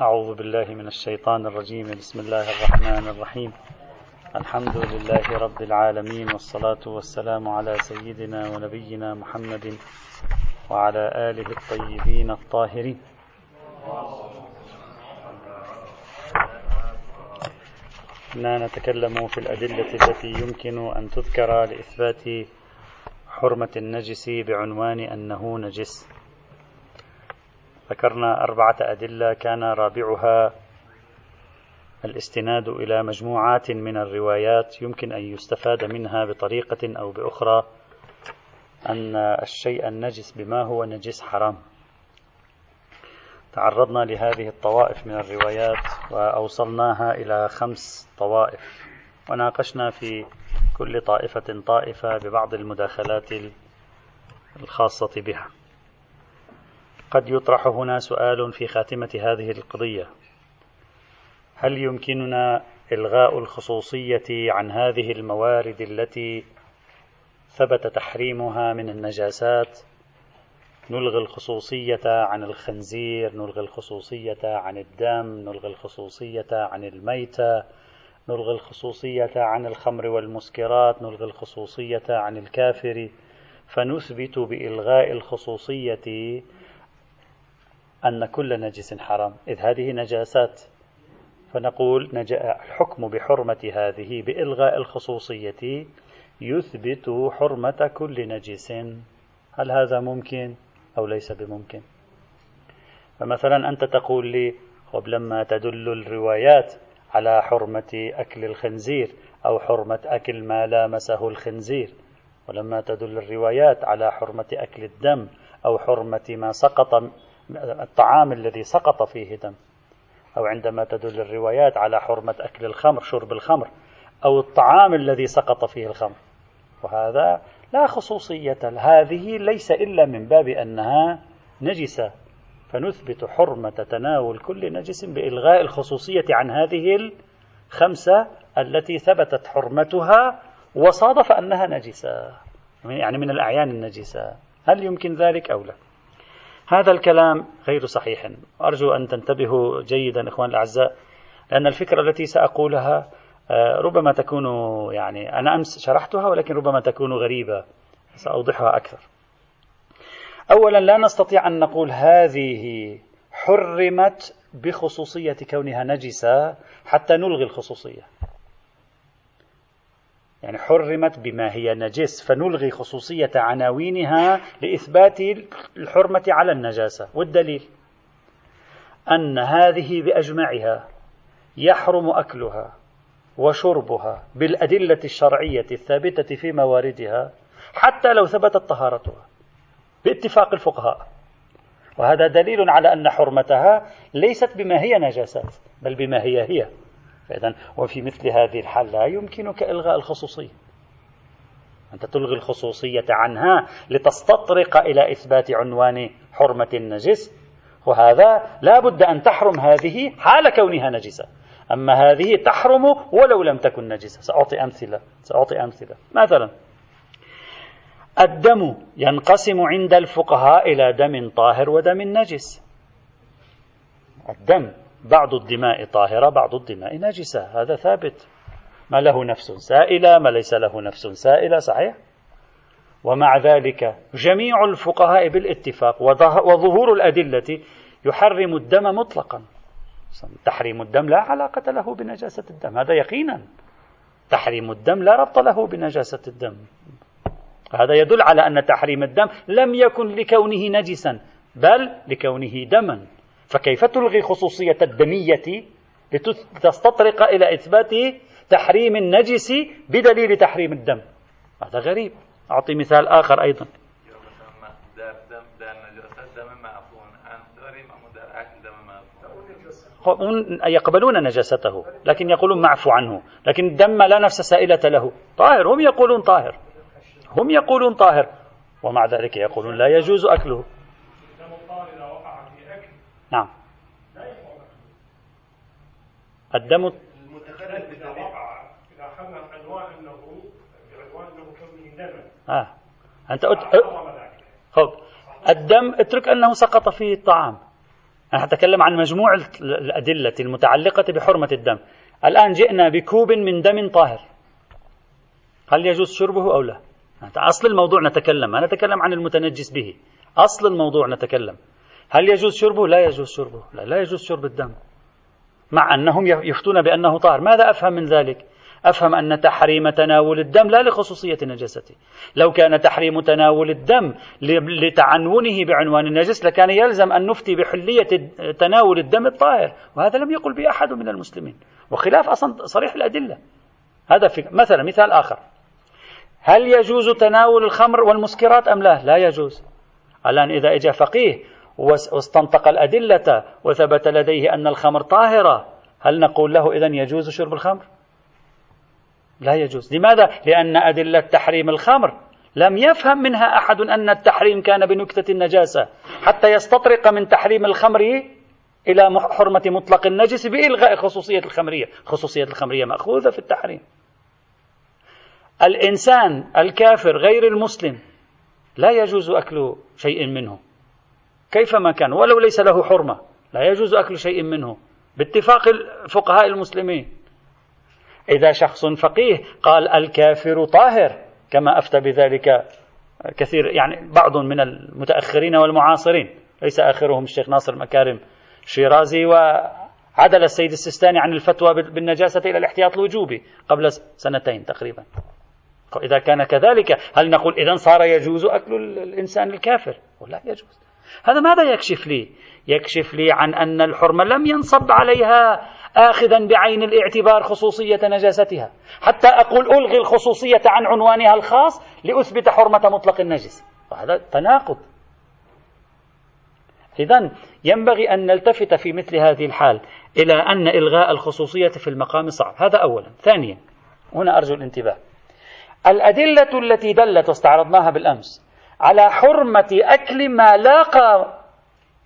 أعوذ بالله من الشيطان الرجيم. بسم الله الرحمن الرحيم. الحمد لله رب العالمين والصلاة والسلام على سيدنا ونبينا محمد وعلى آله الطيبين الطاهرين. كنا نتكلم في الأدلة التي يمكن أن تذكر لإثبات حرمة النجس بعنوان أنه نجس. ذكرنا أربعة أدلة كان رابعها الاستناد إلى مجموعات من الروايات يمكن أن يستفاد منها بطريقة أو بأخرى أن الشيء النجس بما هو نجس حرام. تعرضنا لهذه الطوائف من الروايات وأوصلناها إلى خمس طوائف. وناقشنا في كل طائفة طائفة ببعض المداخلات الخاصة بها. قد يطرح هنا سؤال في خاتمة هذه القضية. هل يمكننا إلغاء الخصوصية عن هذه الموارد التي ثبت تحريمها من النجاسات؟ نلغي الخصوصية عن الخنزير نلغي الخصوصية عن الدم نلغي الخصوصية عن الميتة نلغي الخصوصية عن الخمر والمسكرات نلغي الخصوصية عن الكافر. فنثبت بإلغاء الخصوصية أن كل نجس حرام. إذ هذه نجاسات فنقول الحكم بحرمة هذه بإلغاء الخصوصية يثبت حرمة كل نجس. هل هذا ممكن أو ليس بممكن؟ فمثلا أنت تقول لي خب لما تدل الروايات على حرمة أكل الخنزير أو حرمة أكل ما لامسه الخنزير ولما تدل الروايات على حرمة أكل الدم أو حرمة ما سقط الطعام الذي سقط فيه دم أو عندما تدل الروايات على حرمة أكل الخمر شرب الخمر أو الطعام الذي سقط فيه الخمر. وهذا لا خصوصية هذه ليس إلا من باب أنها نجسة. فنثبت حرمة تناول كل نجس بإلغاء الخصوصية عن هذه الخمسة التي ثبتت حرمتها وصادف أنها نجسة يعني من الأعيان النجسة. هل يمكن ذلك أو لا؟ هذا الكلام غير صحيح. أرجو أن تنتبهوا جيدا إخوان الأعزاء لأن الفكرة التي سأقولها آه، ربما تكون يعني أنا أمس شرحتها ولكن ربما تكون غريبة. سأوضحها أكثر. أولا لا نستطيع أن نقول هذه حرمت بخصوصية كونها نجسة حتى نلغي الخصوصية. يعني حرمت بما هي نجس فنلغي خصوصية عناوينها لإثبات الحرمة على النجاسة. والدليل؟ أن هذه بأجمعها يحرم أكلها وشربها بالأدلة الشرعية الثابتة في مواردها حتى لو ثبتت طهارتها باتفاق الفقهاء. وهذا دليل على أن حرمتها ليست بما هي نجاسات بل بما هي هي. فإذا وفي مثل هذه الحال لا يمكنك إلغاء الخصوصية. أنت تلغي الخصوصية عنها لتستطرق إلى إثبات عنوان حرمة النجس. وهذا لا بد أن تحرم هذه حال كونها نجسة. أما هذه تحرم ولو لم تكن نجسة. سأعطي أمثلة. سأعطي أمثلة. مثلا الدم ينقسم عند الفقهاء إلى دم طاهر ودم نجس. الدم بعض الدماء طاهرة بعض الدماء نجسة. هذا ثابت. ما له نفس سائلة ما ليس له نفس سائلة صحيح؟ ومع ذلك جميع الفقهاء بالاتفاق وظهور الأدلة يحرم الدم مطلقا. تحريم الدم لا علاقة له بنجاسة الدم. هذا يقينا. تحريم الدم لا ربط له بنجاسة الدم. هذا يدل على أن تحريم الدم لم يكن لكونه نجسا بل لكونه دما. فكيف تلغي خصوصية الدمية لتستطرق إلى إثبات تحريم النجس بدليل تحريم الدم؟ هذا غريب. أعطي مثال آخر أيضا. يقبلون نجاسته لكن يقولون معفو عنه لكن الدم لا نفس سائلة له. طاهر هم يقولون طاهر. هم يقولون طاهر. ومع ذلك يقولون لا يجوز أكله نعم. الدم المتخلف وقع إذا أخذنا عنوان أنه بعنوان أنه كونه دما آه. أنت أت... خب الدم اترك أنه سقط فيه الطعام. أنا أتكلم عن مجموع الأدلة المتعلقة بحرمة الدم. الآن جئنا بكوب من دم طاهر. هل يجوز شربه أو لا؟ أصل الموضوع نتكلم. ما نتكلم عن المتنجس به. أصل الموضوع نتكلم. هل يجوز شربه؟ لا يجوز شربه. لا, لا يجوز شرب الدم. مع أنهم يفتون بأنه طاهر. ماذا أفهم من ذلك؟ أفهم أن تحريم تناول الدم لا لخصوصية نجاسته لو كان تحريم تناول الدم لتعنونه بعنوان النجس لكان يلزم أن نفتي بحلية تناول الدم الطاهر. وهذا لم يقل به أحد من المسلمين. وخلاف أصلا صريح الأدلة. هذا في مثلا مثال آخر. هل يجوز تناول الخمر والمسكرات أم لا؟ لا يجوز. الآن إذا إجا فقيه واستنطق الأدلة وثبت لديه أن الخمر طاهرة هل نقول له إذن يجوز شرب الخمر؟ لا يجوز. لماذا؟ لأن أدلة تحريم الخمر لم يفهم منها أحد أن التحريم كان بنكتة النجاسة حتى يستطرق من تحريم الخمر إلى حرمة مطلق النجس بإلغاء خصوصية الخمرية. خصوصية الخمرية مأخوذة في التحريم. الإنسان الكافر غير المسلم لا يجوز أكل شيء منه. كيفما كان؟ ولو ليس له حرمة. لا يجوز أكل شيء منه. باتفاق الفقهاء المسلمين. إذا شخص فقيه قال الكافر طاهر كما أفتى بذلك كثير يعني بعض من المتأخرين والمعاصرين. ليس آخرهم الشيخ ناصر مكارم شيرازي وعدل السيد السيستاني عن الفتوى بالنجاسة إلى الاحتياط الوجوبي قبل سنتين تقريبا. إذا كان كذلك هل نقول إذا صار يجوز أكل الإنسان الكافر؟ ولا يجوز. هذا ماذا يكشف لي؟ يكشف لي عن أن الحرمة لم ينصب عليها آخذا بعين الاعتبار خصوصية نجاستها. حتى أقول ألغي الخصوصية عن عنوانها الخاص لأثبت حرمة مطلق النجس. وهذا تناقض. إذا ينبغي أن نلتفت في مثل هذه الحال إلى أن إلغاء الخصوصية في المقام صعب. هذا أولا. ثانيا هنا أرجو الانتباه. الأدلة التي دلت واستعرضناها بالأمس على حرمة أكل ما لاقى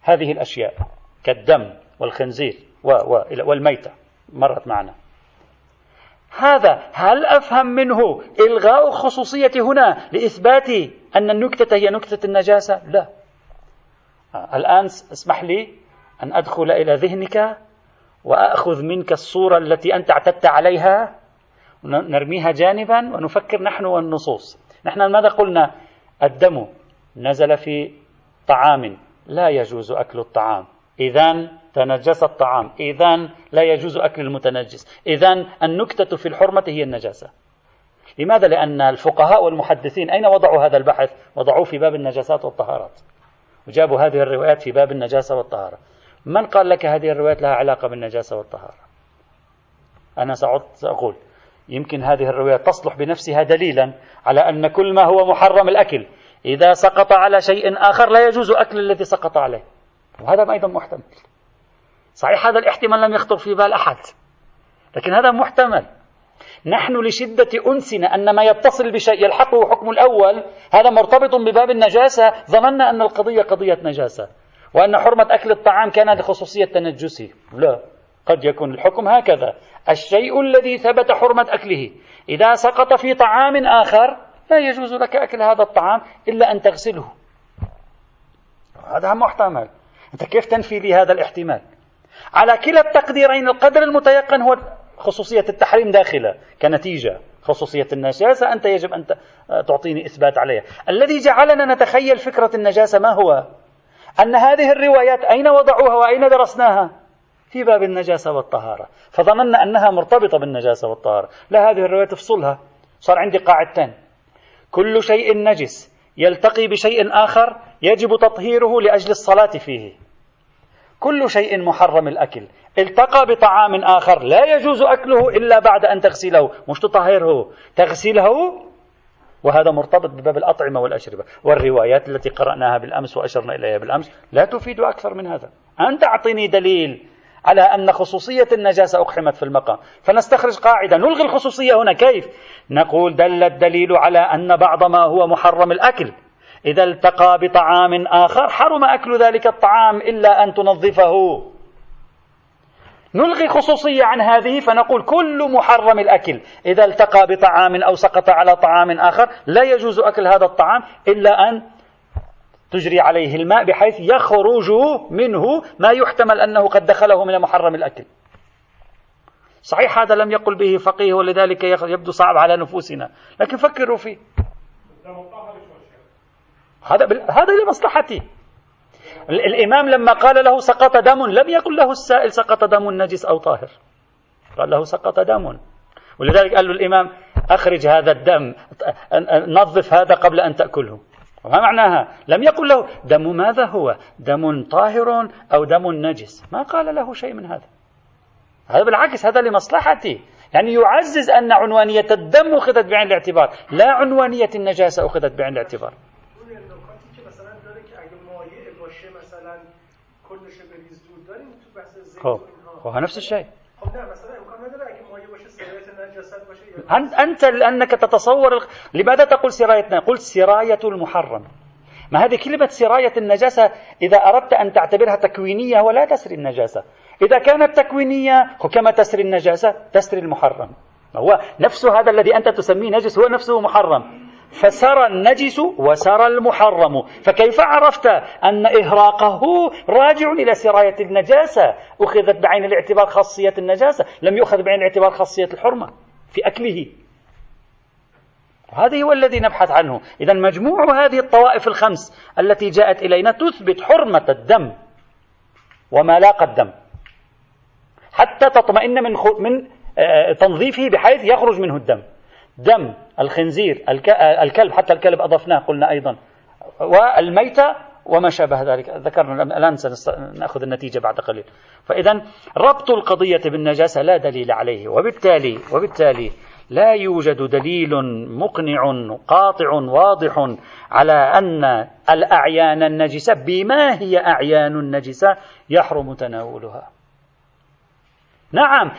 هذه الأشياء كالدم والخنزير والميتة مرت معنا. هذا هل أفهم منه إلغاء الخصوصية هنا لإثبات أن النكتة هي نكتة النجاسة؟ لا. الآن اسمح لي أن أدخل إلى ذهنك وأخذ منك الصورة التي أنت اعتدت عليها نرميها جانبا ونفكر نحن والنصوص. نحن ماذا قلنا؟ الدم نزل في طعام لا يجوز أكل الطعام. إذا تنجس الطعام. إذا لا يجوز أكل المتنجس. إذا النكتة في الحرمة هي النجاسة. لماذا؟ لأن الفقهاء والمحدثين أين وضعوا هذا البحث؟ وضعوه في باب النجاسات والطهارات. وجابوا هذه الروايات في باب النجاسة والطهارة. من قال لك هذه الروايات لها علاقة بالنجاسة والطهارة؟ أنا سأقول يمكن هذه الروايات تصلح بنفسها دليلا على أن كل ما هو محرم الأكل إذا سقط على شيء آخر لا يجوز أكل الذي سقط عليه. وهذا أيضا محتمل. صحيح هذا الاحتمال لم يخطر في بال أحد. لكن هذا محتمل. نحن لشدة أنسنا أن ما يتصل بشيء يلحقه حكم الأول هذا مرتبط بباب النجاسة. ظننا أن القضية قضية نجاسة وأن حرمة أكل الطعام كان لخصوصية تنجسي لا. قد يكون الحكم هكذا. الشيء الذي ثبت حرمة أكله. إذا سقط في طعام آخر لا يجوز لك أكل هذا الطعام إلا أن تغسله. هذا محتمل. أنت كيف تنفي لي هذا الاحتمال؟ على كلا التقديرين القدر المتيقن هو خصوصية التحريم داخله كنتيجة خصوصية النجاسة. أنت يجب أن تعطيني إثبات عليها. الذي جعلنا نتخيل فكرة النجاسة ما هو؟ أن هذه الروايات أين وضعوها وأين درسناها؟ في باب النجاسة والطهارة فظننا أنها مرتبطة بالنجاسة والطهارة. لا هذه الرواية تفصلها. صار عندي قاعدتين. كل شيء نجس يلتقي بشيء آخر يجب تطهيره لأجل الصلاة فيه. كل شيء محرم الأكل. التقى بطعام آخر لا يجوز أكله إلا بعد أن تغسله. مش تطهره تغسله. وهذا مرتبط بباب الأطعمة والأشربة. والروايات التي قرأناها بالأمس وأشرنا إليها بالأمس لا تفيد أكثر من هذا. أنت أعطني دليل على أن خصوصية النجاسة أقحمت في المقام. فنستخرج قاعدة نلغي الخصوصية هنا. كيف؟ نقول دل الدليل على أن بعض ما هو محرم الأكل. إذا التقى بطعام آخر حرم أكل ذلك الطعام إلا أن تنظفه. نلغي خصوصية عن هذه فنقول كل محرم الأكل. إذا التقى بطعام أو سقط على طعام آخر لا يجوز أكل هذا الطعام إلا أن تجري عليه الماء بحيث يخرج منه ما يحتمل أنه قد دخله من محرم الأكل. صحيح هذا لم يقل به فقيه ولذلك يبدو صعب على نفوسنا. لكن فكروا فيه. هذا هذا لمصلحتي. الإمام لما قال له سقط دم لم يقل له السائل سقط دم نجس أو طاهر. قال له سقط دم. ولذلك قال له الإمام أخرج هذا الدم نظف هذا قبل أن تأكله. وما معناها؟ لم يقل له دم ماذا هو؟ دم طاهر أو دم نجس؟ ما قال له شيء من هذا. هذا بالعكس هذا لمصلحتي يعني يعزز أن عنوانية الدم أخذت بعين الاعتبار لا عنوانية النجاسة أخذت بعين الاعتبار. خب هو نفس الشيء أنت لأنك تتصور لماذا تقول سرايتنا؟ قلت سراية المحرم. ما هذه كلمة سراية النجاسة؟ إذا أردت أن تعتبرها تكوينية ولا تسري النجاسة. إذا كانت تكوينية كما تسري النجاسة؟ تسري المحرم. هو نفس هذا الذي أنت تسميه نجس هو نفسه محرم. فسرى النجس وسرى المحرم. فكيف عرفت أن إهراقه راجع إلى سراية النجاسة؟ أخذت بعين الاعتبار خاصية النجاسة. لم يؤخذ بعين الاعتبار خاصية الحرمة. في أكله. هذا هو الذي نبحث عنه. إذا مجموع هذه الطوائف الخمس التي جاءت إلينا تثبت حرمة الدم وما لاقى الدم. حتى تطمئن من من آه، تنظيفه بحيث يخرج منه الدم. دم الخنزير الكلب حتى الكلب أضفناه قلنا أيضا. والميتة وما شابه ذلك. ذكرنا الآن سنأخذ النتيجة بعد قليل. فإذا ربط القضية بالنجاسة لا دليل عليه وبالتالي وبالتالي لا يوجد دليل مقنع قاطع واضح على أن الأعيان النجسة بما هي أعيان النجسة يحرم تناولها. نعم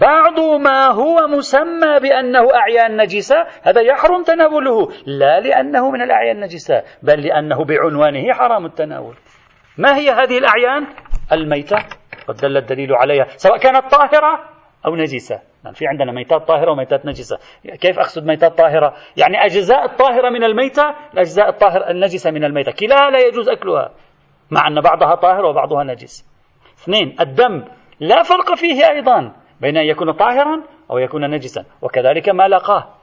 بعض ما هو مسمى بأنه أعيان نجسة هذا يحرم تناوله. لا لأنه من الأعيان النجسة بل لأنه بعنوانه حرام التناول. ما هي هذه الأعيان؟ الميتة قد دل الدليل عليها سواء كانت طاهرة أو نجسة. يعني في عندنا ميتات طاهرة وميتات نجسة. كيف أقصد ميتات طاهرة؟ يعني أجزاء الطاهرة من الميتة الأجزاء الطاهرة النجسة من الميتة. كلاها لا يجوز أكلها مع أن بعضها طاهر وبعضها نجس. اثنين الدم لا فرق فيه أيضا. بين أن يكون طاهرا أو يكون نجسا. وكذلك ما لقاه.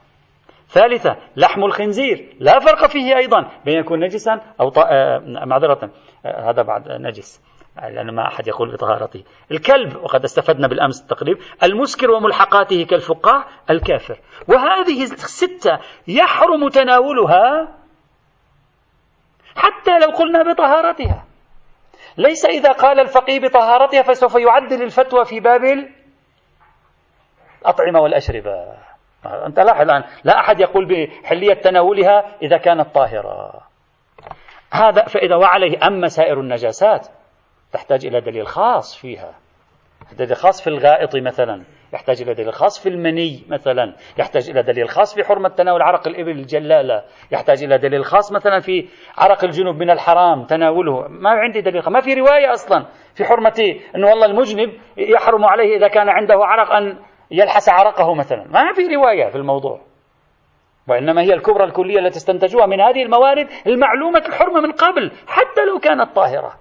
ثالثة لحم الخنزير. لا فرق فيه أيضا بين يكون نجسا أو ط... آه معذرة. آه هذا بعد نجس. لأن ما أحد يقول بطهارته. الكلب وقد استفدنا بالأمس التقريب المسكر وملحقاته كالفقاع الكافر. وهذه الستة يحرم تناولها حتى لو قلنا بطهارتها. ليس إذا قال الفقيه بطهارتها فسوف يعدل الفتوى في باب الأطعمة والأشربة. أنت لاحظ الآن لا أحد يقول بحلية تناولها إذا كانت طاهرة. هذا فإذا وعليه أما سائر النجاسات تحتاج إلى دليل خاص فيها. دليل خاص في الغائط مثلا يحتاج إلى دليل خاص في المني مثلا يحتاج إلى دليل خاص في حرمة تناول عرق الإبل الجلالة يحتاج إلى دليل خاص مثلا في عرق الجنوب من الحرام تناوله. ما عندي دليل خاص. ما في رواية أصلا في حرمة أنه والله المجنب يحرم عليه إذا كان عنده عرق أن يلحس عرقه مثلا. ما في رواية في الموضوع. وإنما هي الكبرى الكلية التي استنتجوها من هذه الموارد المعلومة الحرمة من قبل حتى لو كانت طاهرة.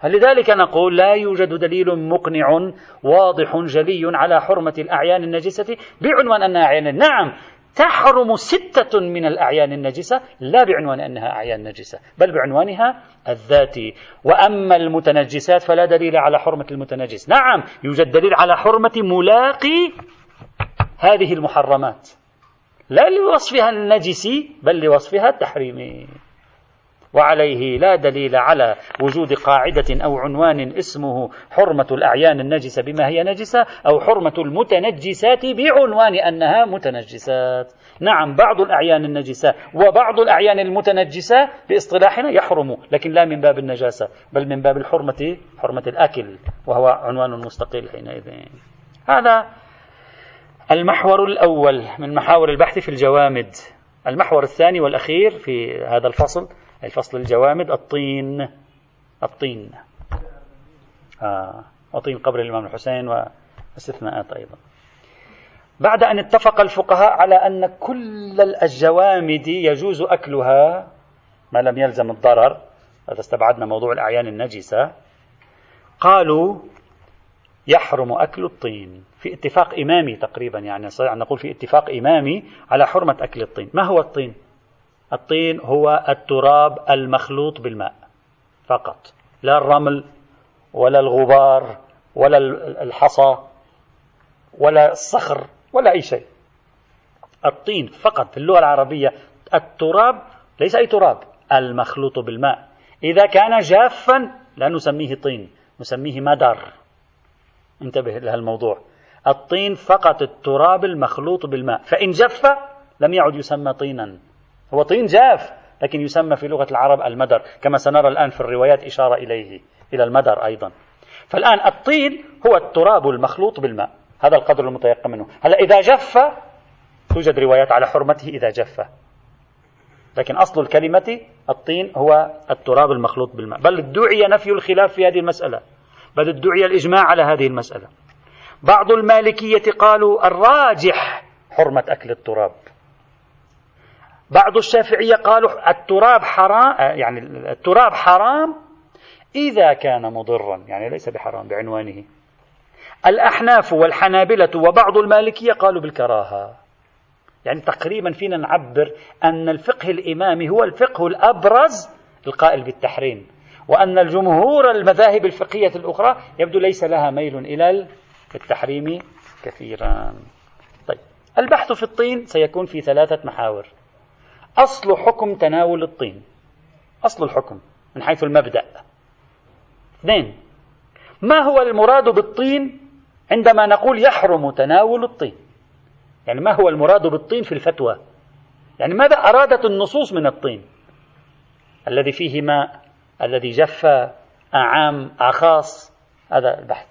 فلذلك نقول لا يوجد دليل مقنع واضح جلي على حرمة الأعيان النجسة بعنوان أنها أعيان نعم تحرم ستة من الأعيان النجسة لا بعنوان أنها أعيان نجسة بل بعنوانها الذاتي وأما المتنجسات فلا دليل على حرمة المتنجس. نعم يوجد دليل على حرمة ملاقي هذه المحرمات لا لوصفها النجسي بل لوصفها التحريمي. وعليه لا دليل على وجود قاعدة أو عنوان اسمه حرمة الأعيان النجسة بما هي نجسة أو حرمة المتنجسات بعنوان أنها متنجسات. نعم بعض الأعيان النجسة وبعض الأعيان المتنجسة باصطلاحنا يحرم لكن لا من باب النجاسة بل من باب الحرمة حرمة الأكل وهو عنوان مستقل حينئذ. هذا المحور الأول من محاور البحث في الجوامد. المحور الثاني والأخير في هذا الفصل الفصل الجوامد؟ الطين. الطين. آه. وطين قبر الإمام الحسين واستثناءات أيضا. بعد أن اتفق الفقهاء على أن كل الجوامد يجوز أكلها ما لم يلزم الضرر إذا استبعدنا موضوع الأعيان النجسة قالوا يحرم أكل الطين في اتفاق إمامي تقريبا يعني نستطيع أن نقول في اتفاق إمامي على حرمة أكل الطين. ما هو الطين؟ الطين هو التراب المخلوط بالماء فقط. لا الرمل ولا الغبار ولا الحصى ولا الصخر ولا أي شيء. الطين فقط في اللغة العربية. التراب ليس أي تراب المخلوط بالماء. إذا كان جافا لا نسميه طين نسميه مدر. انتبه لهالموضوع. الطين فقط التراب المخلوط بالماء. فإن جف لم يعد يسمى طينا. هو طين جاف لكن يسمى في لغة العرب المدر كما سنرى الآن في الروايات إشارة إليه إلى المدر أيضا. فالآن الطين هو التراب المخلوط بالماء هذا القدر المتيقن منه. هلا إذا جف توجد روايات على حرمته إذا جف. لكن أصل الكلمة الطين هو التراب المخلوط بالماء. بل ادعي نفي الخلاف في هذه المسألة. بل ادعي الإجماع على هذه المسألة. بعض المالكية قالوا الراجح حرمة أكل التراب. بعض الشافعية قالوا التراب حرام يعني التراب حرام إذا كان مضرا يعني ليس بحرام بعنوانه. الأحناف والحنابلة وبعض المالكية قالوا بالكراهة. يعني تقريبا فينا نعبر أن الفقه الإمامي هو الفقه الأبرز القائل بالتحريم وأن الجمهور المذاهب الفقهية الأخرى يبدو ليس لها ميل إلى التحريم كثيرا. طيب البحث في الطين سيكون في ثلاثة محاور. أصل حكم تناول الطين. أصل الحكم من حيث المبدأ. اثنين ما هو المراد بالطين عندما نقول يحرم تناول الطين؟ يعني ما هو المراد بالطين في الفتوى؟ يعني ماذا أرادت النصوص من الطين؟ الذي فيه ماء الذي جف أعام أخاص هذا البحث.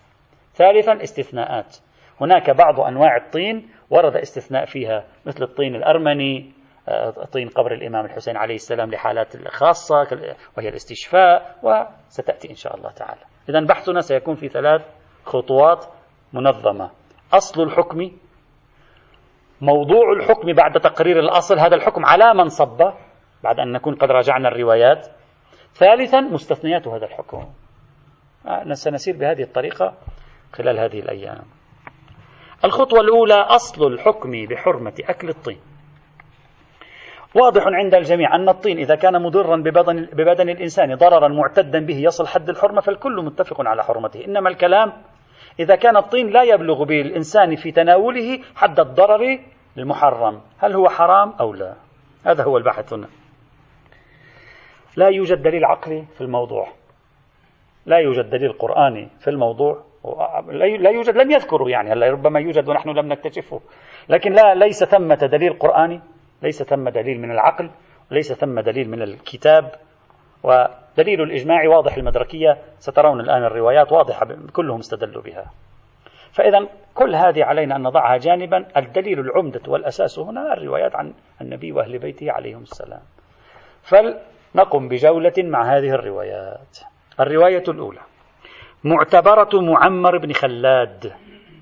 ثالثا استثناءات. هناك بعض أنواع الطين ورد استثناء فيها مثل الطين الأرمني طين قبر الإمام الحسين عليه السلام لحالات خاصة وهي الاستشفاء وستأتي إن شاء الله تعالى. إذا بحثنا سيكون في ثلاث خطوات منظمة. أصل الحكم موضوع الحكم بعد تقرير الأصل هذا الحكم على من صب بعد أن نكون قد راجعنا الروايات. ثالثا مستثنيات هذا الحكم. آه، سنسير بهذه الطريقة خلال هذه الأيام. الخطوة الأولى أصل الحكم بحرمة أكل الطين. واضح عند الجميع أن الطين إذا كان مضرا ببدن, ببدن الإنسان ضررا معتدا به يصل حد الحرمة فالكل متفق على حرمته. إنما الكلام إذا كان الطين لا يبلغ بالإنسان في تناوله حد الضرر المحرم. هل هو حرام أو لا؟ هذا هو البحث هنا. لا يوجد دليل عقلي في الموضوع. لا يوجد دليل قرآني في الموضوع. لا يوجد لم يذكروا يعني. هلا ربما يوجد ونحن لم نكتشفه. لكن لا ليس ثمة دليل قرآني. ليس ثم دليل من العقل وليس ثم دليل من الكتاب ودليل الإجماع واضح المدركية سترون الآن الروايات واضحة كلهم استدلوا بها. فإذا كل هذه علينا أن نضعها جانبا الدليل العمدة والأساس هنا الروايات عن النبي وأهل بيته عليهم السلام. فلنقم بجولة مع هذه الروايات. الرواية الأولى. معتبرة معمر بن خلاد.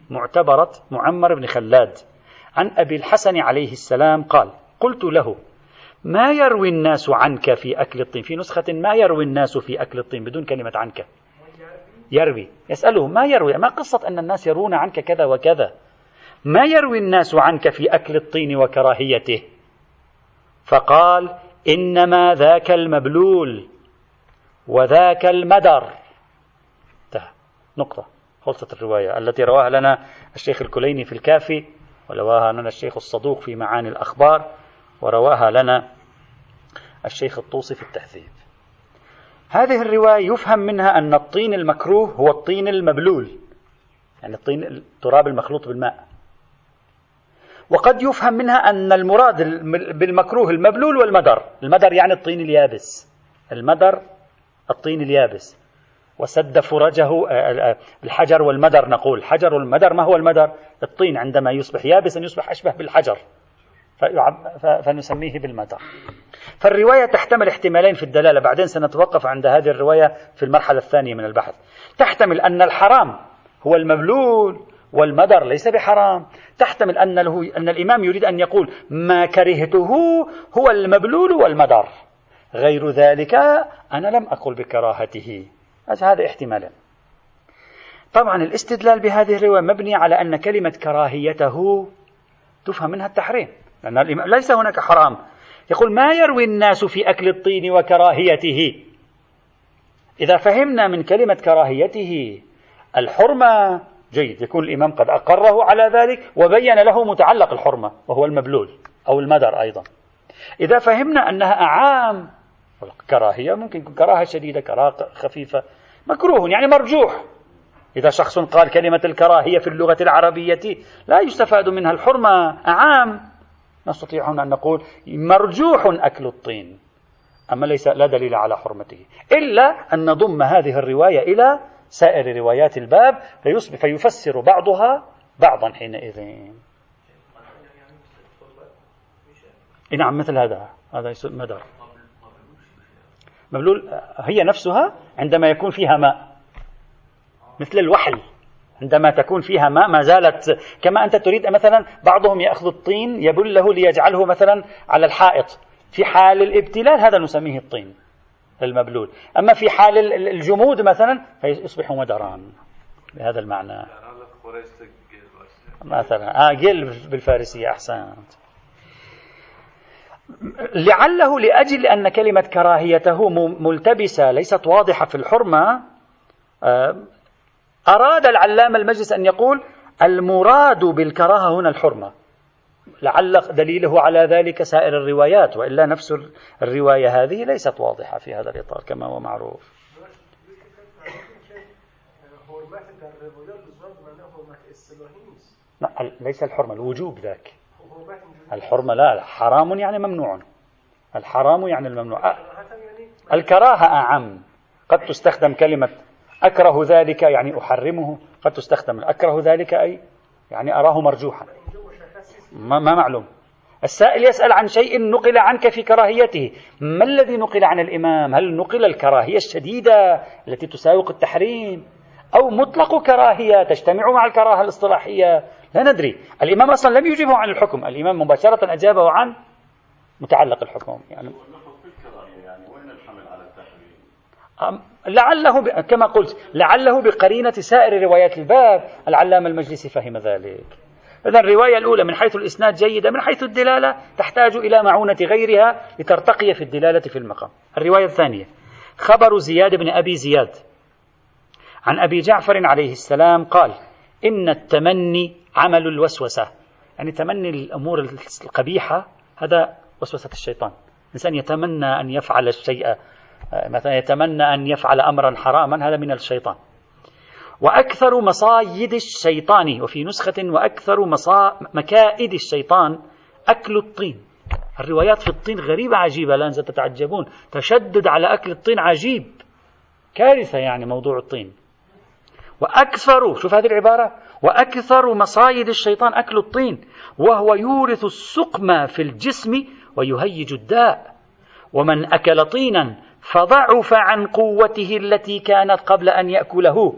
معتبرة معمر بن خلاد. عن أبي الحسن عليه السلام قال قلت له ما يروي الناس عنك في أكل الطين؟ في نسخة ما يروي الناس في أكل الطين بدون كلمة عنك. يروي. يسأله ما يروي؟ ما قصة أن الناس يرون عنك كذا وكذا؟ ما يروي الناس عنك في أكل الطين وكراهيته؟ فقال إنما ذاك المبلول وذاك المدر. نقطة. خلصت الرواية التي رواها لنا الشيخ الكليني في الكافي ورواها لنا الشيخ الصدوق في معاني الأخبار. ورواها لنا الشيخ الطوسي في التهذيب. هذه الرواية يفهم منها أن الطين المكروه هو الطين المبلول يعني الطين التراب المخلوط بالماء. وقد يفهم منها أن المراد بالمكروه المبلول والمدر. المدر يعني الطين اليابس. المدر الطين اليابس. وسد فرجه الحجر والمدر نقول. الحجر والمدر ما هو المدر؟ الطين عندما يصبح يابسا يصبح أشبه بالحجر. فنسميه بالمدر فالرواية تحتمل احتمالين في الدلالة بعدين سنتوقف عند هذه الرواية في المرحلة الثانية من البحث. تحتمل أن الحرام هو المبلول والمدر ليس بحرام. تحتمل أن, له أن الإمام يريد أن يقول ما كرهته هو المبلول والمدر. غير ذلك أنا لم أقل بكراهته. هذا احتمالا طبعا الاستدلال بهذه الرواية مبني على أن كلمة كراهيته تفهم منها التحريم. لأن ليس هناك حرام. يقول ما يروي الناس في أكل الطين وكراهيته؟ إذا فهمنا من كلمة كراهيته الحرمة جيد. يكون الإمام قد أقره على ذلك وبين له متعلق الحرمة وهو المبلول أو المدر أيضا. إذا فهمنا أنها أعام كراهية ممكن يكون كراهة شديدة كراهة خفيفة مكروه يعني مرجوح. إذا شخص قال كلمة الكراهية في اللغة العربية لا يستفاد منها الحرمة أعام. نستطيع هنا أن نقول مرجوح أكل الطين. أما ليس لا دليل على حرمته. إلا أن نضم هذه الرواية إلى سائر روايات الباب فيصبح فيفسر بعضها بعضا حينئذ. نعم مثل هذا. هذا مدار. مبلول هي نفسها عندما يكون فيها ماء. مثل الوحل. عندما تكون فيها ماء ما زالت كما أنت تريد مثلا بعضهم يأخذ الطين يبله ليجعله مثلا على الحائط. في حال الابتلال هذا نسميه الطين المبلول. أما في حال الجمود مثلا فيصبح مدران بهذا المعنى. مثلا. آه جل بالفارسية أحسنت. لعله لأجل أن كلمة كراهيته ملتبسة ليست واضحة في الحرمة آه، أراد العلامة المجلس أن يقول المراد بالكراهة هنا الحرمة. لعل دليله على ذلك سائر الروايات وإلا نفس الرواية هذه ليست واضحة في هذا الإطار كما هو معروف. لا ليس الحرمة الوجوب ذاك. الحرمة لا حرام يعني ممنوع. الحرام يعني الممنوع. الكراهة أعم. قد تستخدم كلمة أكره ذلك يعني أحرمه قد تستخدم. أكره ذلك أي؟ يعني أراه مرجوحا. ما, ما معلوم. السائل يسأل عن شيء نقل عنك في كراهيته. ما الذي نقل عن الإمام؟ هل نقل الكراهية الشديدة التي تساوق التحريم؟ أو مطلق كراهية تجتمع مع الكراهة الاصطلاحية؟ لا ندري. الإمام أصلا لم يجيبه عن الحكم. الإمام مباشرة أجابه عن متعلق الحكم. يعني لعله ب... كما قلت لعله بقرينة سائر روايات الباب. العلامة المجلسي فهم ذلك. إذا الرواية الأولى من حيث الإسناد جيدة من حيث الدلالة تحتاج إلى معونة غيرها لترتقي في الدلالة في المقام. الرواية الثانية خبر زياد بن أبي زياد عن أبي جعفر عليه السلام قال إن التمني عمل الوسوسة. يعني تمني الأمور القبيحة هذا وسوسة الشيطان. الإنسان يتمنى أن يفعل الشيء مثلا يتمنى أن يفعل أمرا حراما هذا من الشيطان. وأكثر مصايد الشيطان وفي نسخة وأكثر مصا... مكائد الشيطان أكل الطين. الروايات في الطين غريبة عجيبة الآن ستتعجبون. تشدد على أكل الطين عجيب. كارثة يعني موضوع الطين. وأكثر شوف هذه العبارة. وأكثر مصايد الشيطان أكل الطين وهو يورث السقم في الجسم ويهيج الداء. ومن أكل طينا فضعف عن قوته التي كانت قبل أن يأكله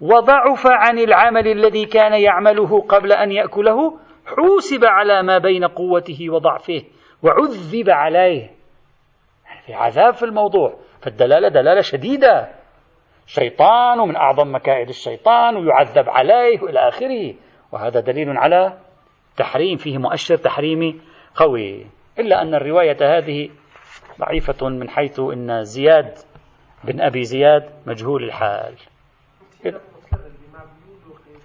وضعف عن العمل الذي كان يعمله قبل أن يأكله حوسب على ما بين قوته وضعفه وعذب عليه. في عذاب في الموضوع فالدلالة دلالة شديدة. شيطان من أعظم مكائد الشيطان ويعذب عليه إلى آخره. وهذا دليل على تحريم فيه مؤشر تحريمي قوي. إلا أن الرواية هذه ضعيفة من حيث أن زياد بن أبي زياد مجهول الحال.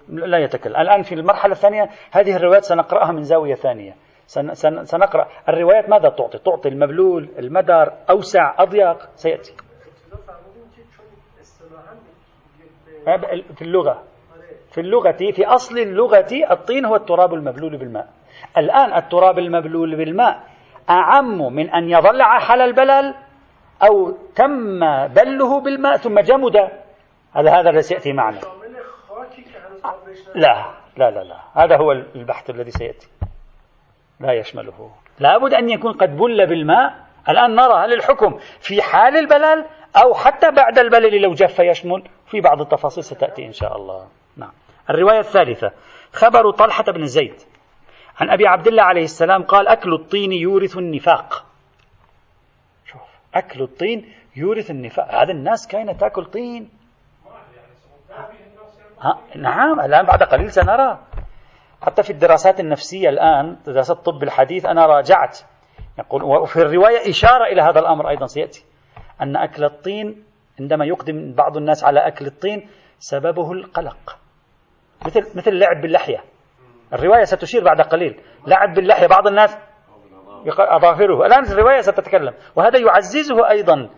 لا يتكلم. الآن في المرحلة الثانية هذه الروايات سنقرأها من زاوية ثانية. سنقرأ. الروايات ماذا تعطي؟ تعطي المبلول المدار أوسع أضيق؟ سيأتي. في اللغة. في اللغة في أصل اللغة الطين هو التراب المبلول بالماء. الآن التراب المبلول بالماء أعم من أن يظل حال البلل أو تم بله بالماء ثم جمد. هذا هذا الذي سيأتي معنا. لا لا لا لا. هذا هو البحث الذي سيأتي. لا يشمله. لابد أن يكون قد بل بالماء. الآن نرى هل الحكم في حال البلل أو حتى بعد البلل لو جف يشمل. في بعض التفاصيل ستأتي إن شاء الله. نعم. الرواية الثالثة. خبر طلحة بن زيد. عن أبي عبد الله عليه السلام قال أكل الطين يورث النفاق. شوف أكل الطين يورث النفاق. هذا الناس كانت تأكل طين. ها نعم الآن بعد قليل سنرى. حتى في الدراسات النفسية الآن دراسات الطب الحديث أنا راجعت. يقول وفي الرواية إشارة إلى هذا الأمر أيضا سيأتي. أن أكل الطين عندما يقدم بعض الناس على أكل الطين سببه القلق. مثل مثل اللعب باللحية. الرواية ستشير بعد قليل. لعب باللحية. بعض الناس أظافره. الآن الرواية ستتكلم. وهذا يعززه أيضا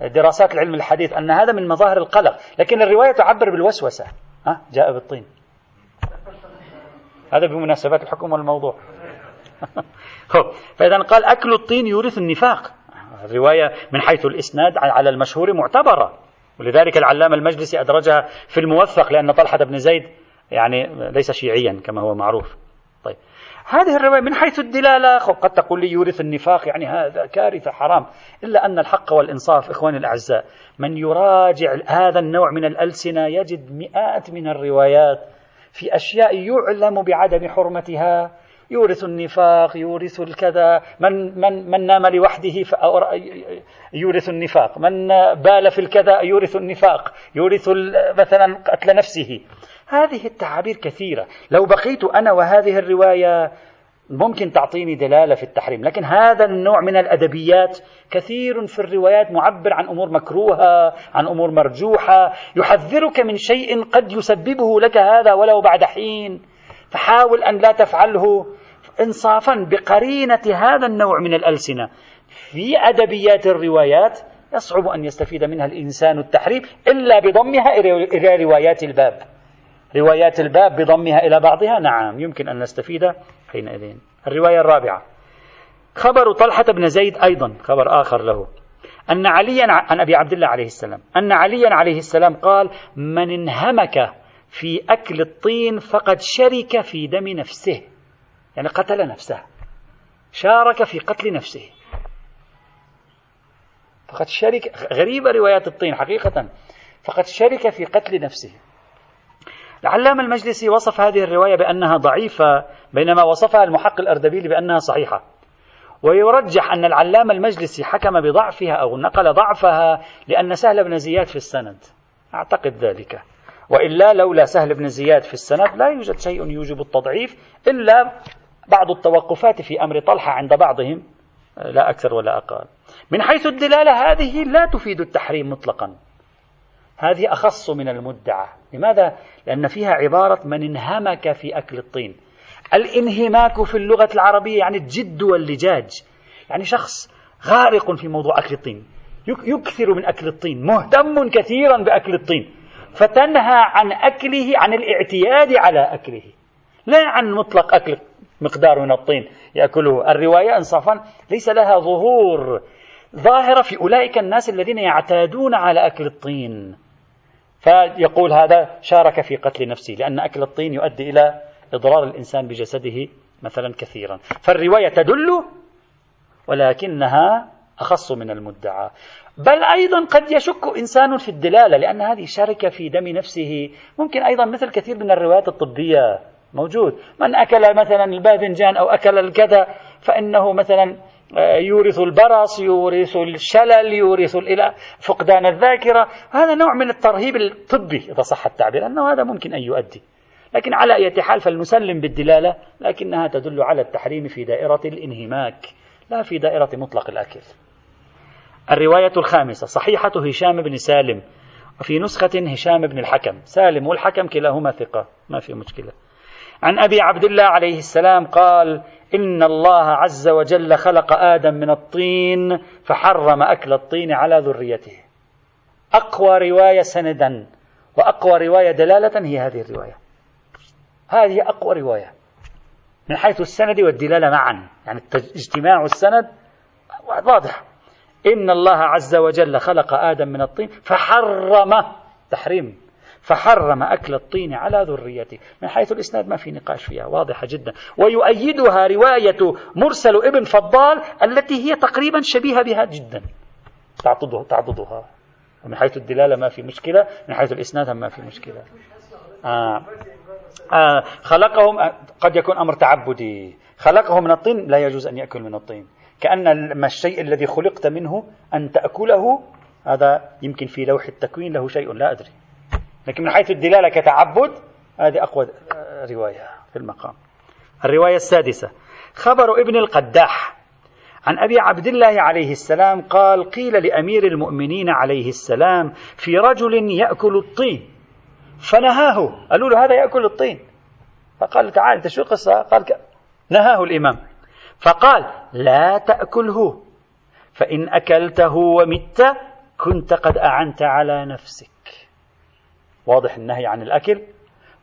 دراسات العلم الحديث أن هذا من مظاهر القلق. لكن الرواية تعبر بالوسوسة. ها؟ جاء بالطين. هذا بمناسبات الحكم والموضوع. فإذا قال أكل الطين يورث النفاق. الرواية من حيث الإسناد على المشهور معتبرة. ولذلك العلامة المجلسي أدرجها في الموثق لأن طلحة بن زيد يعني ليس شيعيا كما هو معروف. طيب. هذه الرواية من حيث الدلالة قد تقول لي يورث النفاق يعني هذا كارثة حرام. إلا أن الحق والإنصاف إخواني الأعزاء من يراجع هذا النوع من الألسنة يجد مئات من الروايات في أشياء يعلم بعدم حرمتها. يورث النفاق يورث الكذا. من من من نام لوحده يورث النفاق. من بال في الكذا يورث النفاق. يورث مثلا قتل نفسه. هذه التعابير كثيرة. لو بقيت أنا وهذه الرواية ممكن تعطيني دلالة في التحريم. لكن هذا النوع من الأدبيات كثير في الروايات معبر عن أمور مكروهة عن أمور مرجوحة يحذرك من شيء قد يسببه لك هذا ولو بعد حين. فحاول أن لا تفعله إنصافا بقرينة هذا النوع من الألسنة. في أدبيات الروايات يصعب أن يستفيد منها الإنسان التحريم إلا بضمها إلى روايات الباب. روايات الباب بضمها إلى بعضها نعم يمكن أن نستفيد حينئذ. الرواية الرابعة. خبر طلحة بن زيد أيضا خبر آخر له. أن عليا عن أبي عبد الله عليه السلام. أن عليا عليه السلام قال من انهمك في أكل الطين فقد شرك في دم نفسه. يعني قتل نفسه. شارك في قتل نفسه. فقد شرك غريبة روايات الطين حقيقة. فقد شرك في قتل نفسه. العلامة المجلسي وصف هذه الرواية بأنها ضعيفة بينما وصفها المحقق الأردبيلي بأنها صحيحة. ويرجح أن العلامة المجلسي حكم بضعفها أو نقل ضعفها لأن سهل بن زياد في السند. أعتقد ذلك. وإلا لولا سهل بن زياد في السند لا يوجد شيء يوجب التضعيف إلا بعض التوقفات في أمر طلحة عند بعضهم لا أكثر ولا أقل. من حيث الدلالة هذه لا تفيد التحريم مطلقا. هذه أخص من المدعى. لماذا؟ لأن فيها عبارة من انهمك في أكل الطين. الانهماك في اللغة العربية يعني الجد واللجاج. يعني شخص غارق في موضوع أكل الطين. يكثر من أكل الطين. مهتم كثيرا بأكل الطين. فتنهى عن أكله عن الاعتياد على أكله. لا عن مطلق أكل مقدار من الطين يأكله. الرواية إنصافا ليس لها ظهور. ظاهرة في أولئك الناس الذين يعتادون على أكل الطين. فيقول هذا شارك في قتل نفسه لأن أكل الطين يؤدي إلى إضرار الإنسان بجسده مثلا كثيرا. فالرواية تدل ولكنها أخص من المدعى. بل أيضا قد يشك إنسان في الدلالة لأن هذه شركة في دم نفسه. ممكن أيضا مثل كثير من الروايات الطبية موجود. من أكل مثلا الباذنجان أو أكل الكذا فإنه مثلا آه، يورث البرص يورث الشلل يورث فقدان الذاكرة. هذا نوع من الترهيب الطبي إذا صح التعبير أنه هذا ممكن أن يؤدي. لكن على أي حال فلنسلم بالدلالة لكنها تدل على التحريم في دائرة الانهماك لا في دائرة مطلق الأكل. الرواية الخامسة صحيحة هشام بن سالم وفي نسخة هشام بن الحكم. سالم والحكم كلاهما ثقة ما في مشكلة. عن أبي عبد الله عليه السلام قال إن الله عز وجل خلق آدم من الطين فحرم أكل الطين على ذريته. أقوى رواية سندا وأقوى رواية دلالة هي هذه الرواية. هذه أقوى رواية. من حيث السند والدلالة معا يعني اجتماع السند واضح. إن الله عز وجل خلق آدم من الطين فحرم تحريم فحرم أكل الطين على ذريته من حيث الإسناد ما في نقاش فيها واضحة جدا. ويؤيدها رواية مرسل ابن فضال التي هي تقريبا شبيهة بها جدا. تعضدها تعضدها. من حيث الدلالة ما في مشكلة من حيث الإسناد ما في مشكلة. آه. آه خلقهم قد يكون أمر تعبدي. خلقه من الطين لا يجوز أن يأكل من الطين. كأن الشيء الذي خلقت منه أن تأكله هذا يمكن في لوح التكوين له شيء لا أدري. لكن من حيث الدلالة كتعبد هذه أقوى رواية في المقام. الرواية السادسة. خبر ابن القداح عن أبي عبد الله عليه السلام قال قيل لأمير المؤمنين عليه السلام في رجل يأكل الطين. فنهاه. قالوا له هذا يأكل الطين. فقال تعال أنت شو قصة قال نهاه الإمام. فقال لا تأكله. فإن أكلته ومت كنت قد أعنت على نفسك. واضح النهي عن الأكل؟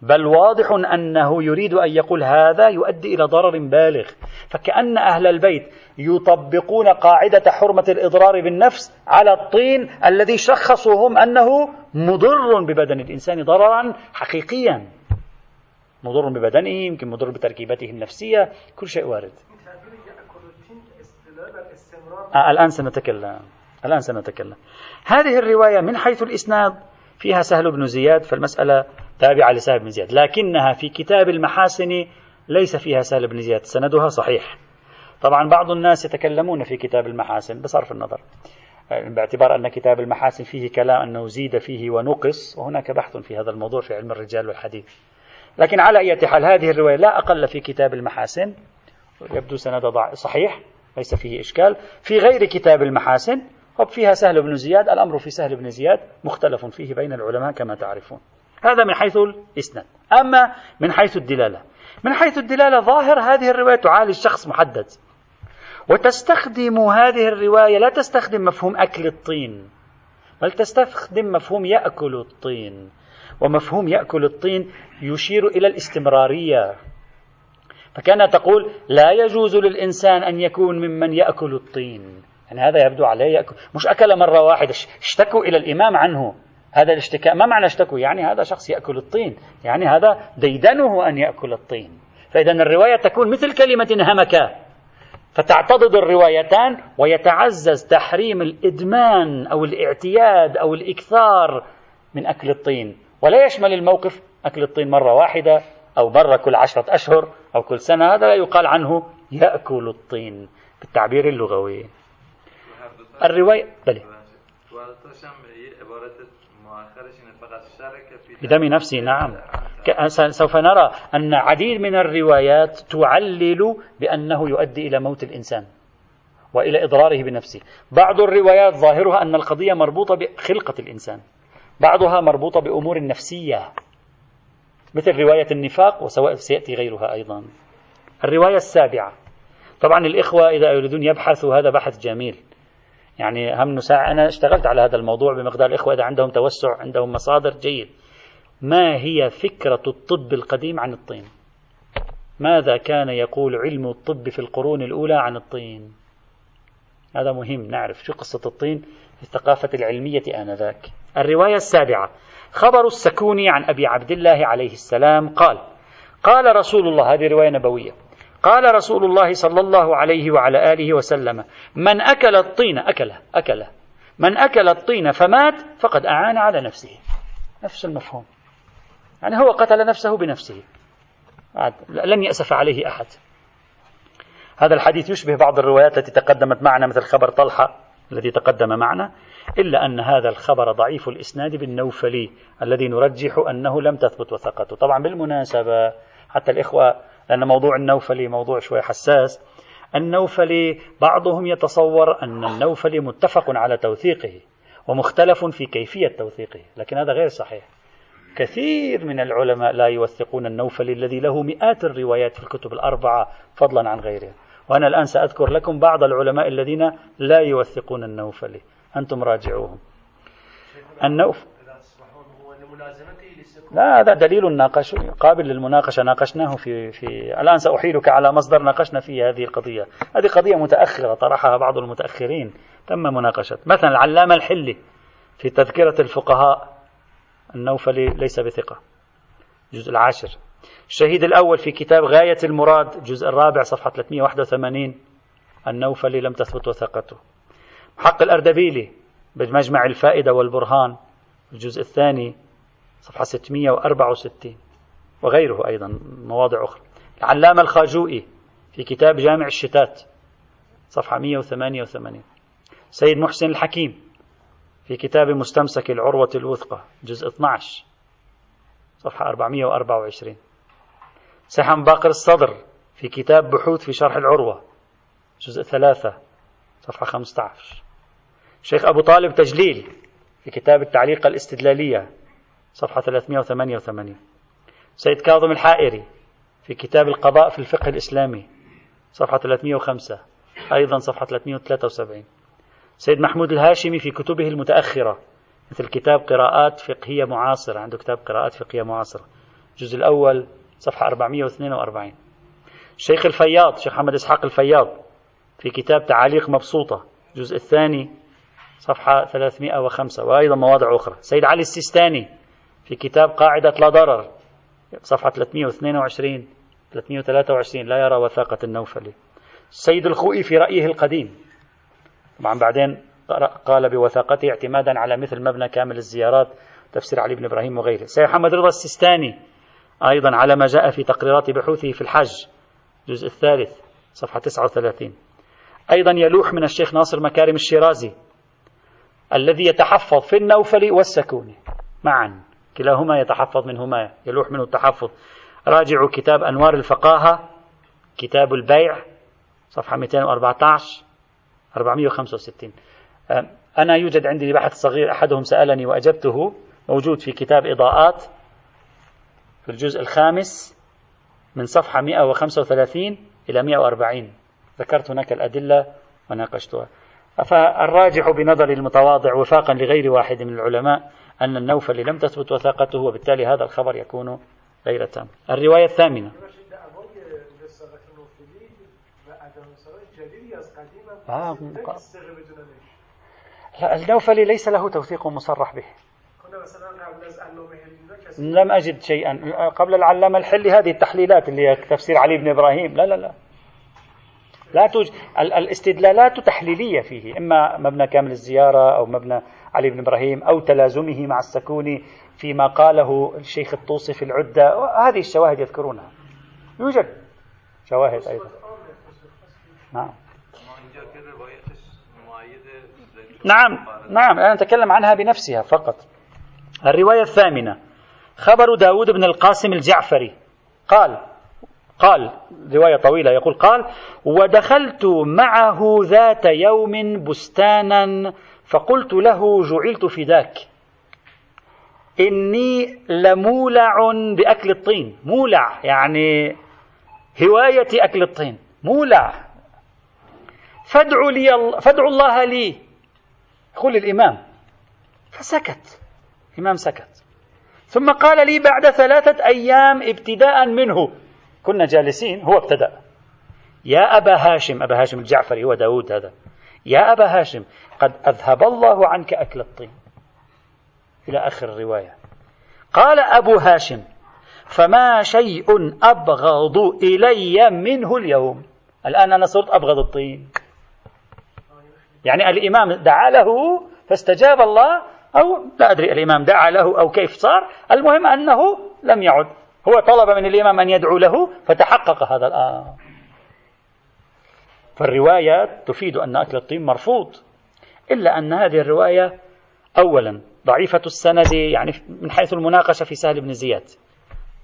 بل واضح أنه يريد أن يقول هذا يؤدي إلى ضرر بالغ. فكأن أهل البيت يطبقون قاعدة حرمة الإضرار بالنفس على الطين الذي شخصوا هم أنه مضر ببدن الإنسان ضررا حقيقيا. مضر ببدنه يمكن مضر بتركيبته النفسية كل شيء وارد. آه الآن سنتكلم. الآن سنتكلم. هذه الرواية من حيث الإسناد فيها سهل بن زياد فالمسألة تابعة لسهل بن زياد لكنها في كتاب المحاسن ليس فيها سهل بن زياد. سندها صحيح. طبعا بعض الناس يتكلمون في كتاب المحاسن بصرف النظر. باعتبار أن كتاب المحاسن فيه كلام أنه زيد فيه ونقص وهناك بحث في هذا الموضوع في علم الرجال والحديث. لكن على أي حال هذه الرواية لا أقل في كتاب المحاسن يبدو سند صحيح. ليس فيه إشكال. في غير كتاب المحاسن فيها سهل بن زياد. الأمر في سهل بن زياد مختلف فيه بين العلماء كما تعرفون. هذا من حيث الإسناد. أما من حيث الدلالة. من حيث الدلالة ظاهر هذه الرواية تعالج شخص محدد. وتستخدم هذه الرواية لا تستخدم مفهوم أكل الطين بل تستخدم مفهوم يأكل الطين. ومفهوم يأكل الطين يشير إلى الاستمرارية. فكأن تقول لا يجوز للإنسان أن يكون ممن يأكل الطين. يعني هذا يبدو عليه يأكل. مش أكل مرة واحدة. اشتكوا إلى الإمام عنه. هذا الاشتكاء ما معنى اشتكوا؟ يعني هذا شخص يأكل الطين. يعني هذا ديدنه أن يأكل الطين. فإذا الرواية تكون مثل كلمة همك. فتعتضد الروايتان ويتعزز تحريم الإدمان أو الاعتياد أو الإكثار من أكل الطين. ولا يشمل الموقف أكل الطين مرة واحدة أو مرة كل عشرة أشهر أو كل سنة هذا يقال عنه يأكل الطين بالتعبير اللغوي. الرواية بله بدم نفسه نعم. سوف نرى أن عديد من الروايات تعلل بأنه يؤدي إلى موت الإنسان وإلى إضراره بنفسه. بعض الروايات ظاهرها أن القضية مربوطة بخلقة الإنسان بعضها مربوطة بأمور نفسية. مثل رواية النفاق وسواء سيأتي غيرها أيضا. الرواية السابعة. طبعا الإخوة إذا يريدون يبحثوا هذا بحث جميل. يعني هم ساعة أنا اشتغلت على هذا الموضوع بمقدار الإخوة إذا عندهم توسع عندهم مصادر جيد. ما هي فكرة الطب القديم عن الطين؟ ماذا كان يقول علم الطب في القرون الأولى عن الطين؟ هذا مهم نعرف شو قصة الطين في الثقافة العلمية آنذاك. الرواية السابعة. خبر السكوني عن أبي عبد الله عليه السلام قال قال رسول الله هذه رواية نبوية قال رسول الله صلى الله عليه وعلى آله وسلم من أكل الطين أكله أكله من أكل الطين فمات فقد أعان على نفسه. نفس المفهوم. يعني هو قتل نفسه بنفسه. لن يأسف عليه أحد. هذا الحديث يشبه بعض الروايات التي تقدمت معنا مثل خبر طلحة الذي تقدم معنا. إلا أن هذا الخبر ضعيف الإسناد بالنوفلي الذي نرجح أنه لم تثبت وثاقته. طبعا بالمناسبة حتى الإخوة لأن موضوع النوفلي موضوع شوي حساس. النوفلي بعضهم يتصور أن النوفلي متفق على توثيقه ومختلف في كيفية توثيقه لكن هذا غير صحيح. كثير من العلماء لا يوثقون النوفلي الذي له مئات الروايات في الكتب الأربعة فضلا عن غيرها وأنا الآن سأذكر لكم بعض العلماء الذين لا يوثقون النوفلي. أنتم راجعوهم. النوف لا هذا دليل ناقش قابل للمناقشة. ناقشناه في في الآن سأحيلك على مصدر ناقشنا فيه هذه القضية. هذه قضية متأخرة طرحها بعض المتأخرين. تم مناقشة. مثلا العلامة الحلي في تذكرة الفقهاء. النوفلي ليس بثقة. الجزء العاشر. الشهيد الأول في كتاب غاية المراد الجزء الرابع صفحة 381 النوفلي لم تثبت وثقته. حق الأردبيلي بمجمع الفائدة والبرهان الجزء الثاني صفحة 664 وغيره أيضا مواضع أخرى. العلامة الخاجوئي في كتاب جامع الشتات صفحة 188 سيد محسن الحكيم في كتاب مستمسك العروة الوثقى جزء 12 صفحة 424 سحم باقر الصدر في كتاب بحوث في شرح العروة جزء 3 صفحة 15 شيخ أبو طالب تجليل في كتاب التعليق الاستدلالية صفحة 388 سيد كاظم الحائري في كتاب القضاء في الفقه الإسلامي صفحة 305 أيضا صفحة 373 سيد محمود الهاشمي في كتبه المتأخرة مثل كتاب قراءات فقهية معاصرة عنده كتاب قراءات فقهية معاصرة. الجزء الأول صفحة 442 الشيخ الفياض شيخ محمد إسحاق الفياض في كتاب تعاليق مبسوطة. الجزء الثاني صفحة 305 وأيضا مواضع أخرى. سيد علي السيستاني في كتاب قاعدة لا ضرر. صفحة 322 323 لا يرى وثاقة النوفلي. السيد الخوئي في رأيه القديم. طبعا بعدين قال بوثاقته اعتمادا على مثل مبنى كامل الزيارات تفسير علي بن إبراهيم وغيره. سيد محمد رضا السيستاني أيضا على ما جاء في تقريرات بحوثه في الحج. الجزء الثالث صفحة 39 أيضا يلوح من الشيخ ناصر مكارم الشيرازي. الذي يتحفظ في النوفل والسكوني معا. كلاهما يتحفظ منهما يلوح منه التحفظ. راجعوا كتاب أنوار الفقاهة كتاب البيع صفحة 214 465 أنا يوجد عندي بحث صغير أحدهم سألني وأجبته. موجود في كتاب إضاءات في الجزء الخامس من صفحة 135 إلى 140 ذكرت هناك الأدلة وناقشتها. فالراجح بنظر المتواضع وفاقا لغير واحد من العلماء أن النوفل لم تثبت وثاقته وبالتالي هذا الخبر يكون غير تام. الرواية الثامنة. النوفلي ليس له توثيق مصرح به. لم أجد شيئا. قبل العلامة الحلي هذه التحليلات اللي هي تفسير علي بن إبراهيم. لا لا لا. لا توجد الاستدلالات تحليلية فيه إما مبنى كامل الزيارة أو مبنى علي بن إبراهيم أو تلازمه مع السكوني فيما قاله الشيخ الطوسي في العدة. هذه الشواهد يذكرونها. يوجد شواهد أيضا. نعم. نعم نعم أنا أتكلم عنها بنفسها فقط. الرواية الثامنة. خبر داود بن القاسم الجعفري. قال قال رواية طويلة يقول قال ودخلت معه ذات يوم بستانا فقلت له جعلت فداك. إني لمولع بأكل الطين. مولع يعني هواية أكل الطين. مولع. فادعوا لي فادعوا الله لي. يقول الإمام. فسكت. الإمام سكت. ثم قال لي بعد ثلاثة أيام ابتداء منه. كنا جالسين هو ابتدأ. يا أبا هاشم أبا هاشم الجعفري هو داود هذا. يا أبا هاشم قد أذهب الله عنك أكل الطين. إلى آخر الرواية. قال أبو هاشم فما شيء أبغض إلي منه اليوم. الآن أنا صرت أبغض الطين. يعني الإمام دعا له فاستجاب الله أو لا أدري الإمام دعا له أو كيف صار. المهم أنه لم يعد. هو طلب من الإمام أن يدعو له فتحقق هذا الآن. فالرواية تفيد أن أكل الطين مرفوض إلا أن هذه الرواية أولا ضعيفة السند يعني من حيث المناقشة في سهل بن زياد.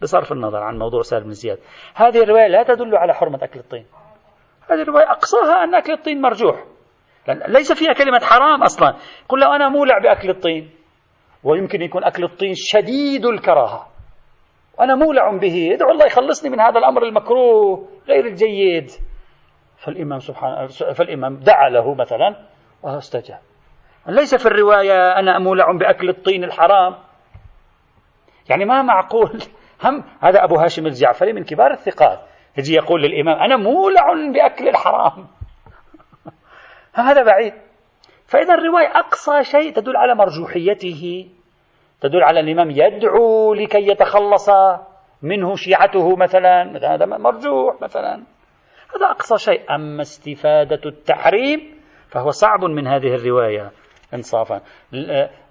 بصرف النظر عن موضوع سهل بن زياد. هذه الرواية لا تدل على حرمة أكل الطين. هذه الرواية أقصاها أن أكل الطين مرجوح. ليس فيها كلمة حرام أصلا. قل لو أنا مولع بأكل الطين. ويمكن يكون أكل الطين شديد الكراهة. وأنا مولع به. ادعو الله يخلصني من هذا الأمر المكروه غير الجيد. فالإمام سبحانه فالإمام دعا له مثلا واستجاب. ليس في الرواية أنا مولع بأكل الطين الحرام. يعني ما معقول؟ هم هذا أبو هاشم الجعفري من كبار الثقات. يجي يقول للإمام أنا مولع بأكل الحرام. هذا بعيد. فإذا الرواية أقصى شيء تدل على مرجوحيته. تدل على الإمام يدعو لكي يتخلص منه شيعته مثلا هذا مرجوح مثلا. هذا أقصى شيء. أما استفادة التحريم فهو صعب من هذه الرواية إنصافا.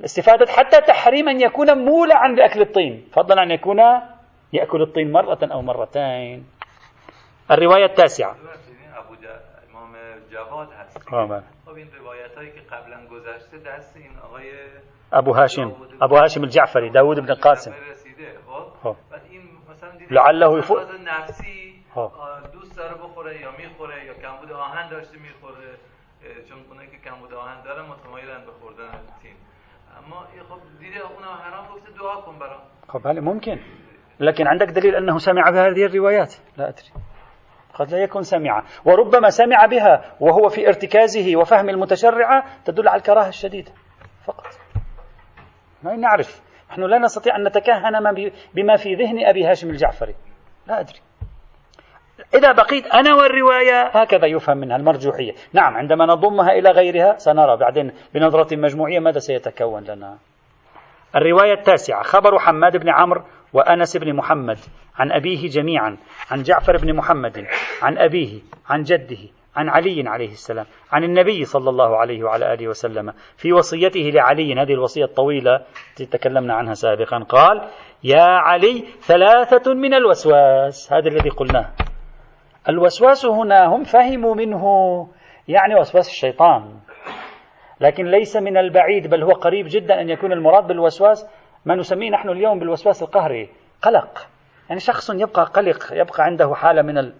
استفادة حتى تحريم أن يكون مولعا بأكل الطين. فضلا أن يكون يأكل الطين مرة أو مرتين. الرواية التاسعة. خب این روایت هایی که قبلا گذشته دست این آقای أبو هاشم أبو هاشم الجعفری داود بن قاسم. لعله يفوق. دوست داره بخوره یا میخوره یا کمبود آهن داشته میخوره چون که کمبود آهن دارن متمایلن به خوردن اما خب. دیده حرام گفته دعا کن برام خب هلا ممكن؟ لكن عندك دليل أنه سمع بهذه الروايات. لا أدري. قد لا يكون سمع. وربما سمع بها وهو في ارتكازه وفهم المتشرعة تدل على الكراهة الشديدة. فقط. ما نعرف. نحن لا نستطيع أن نتكهن بما في ذهن أبي هاشم الجعفري. لا أدري. إذا بقيت أنا والرواية هكذا يفهم منها المرجوحية. نعم عندما نضمها إلى غيرها سنرى بعدين بنظرة مجموعية ماذا سيتكون لنا. الرواية التاسعة خبر حماد بن عمرو وأنس بن محمد عن أبيه جميعا عن جعفر بن محمد عن أبيه عن جده عن علي عليه السلام عن النبي صلى الله عليه وعلى آله وسلم في وصيته لعلي هذه الوصية الطويلة التي تكلمنا عنها سابقا قال يا علي ثلاثة من الوسواس. هذا الذي قلناه. الوسواس هنا هم فهموا منه يعني وسواس الشيطان. لكن ليس من البعيد بل هو قريب جدا أن يكون المراد بالوسواس ما نسميه نحن اليوم بالوسواس القهري قلق. يعني شخص يبقى قلق يبقى عنده حالة من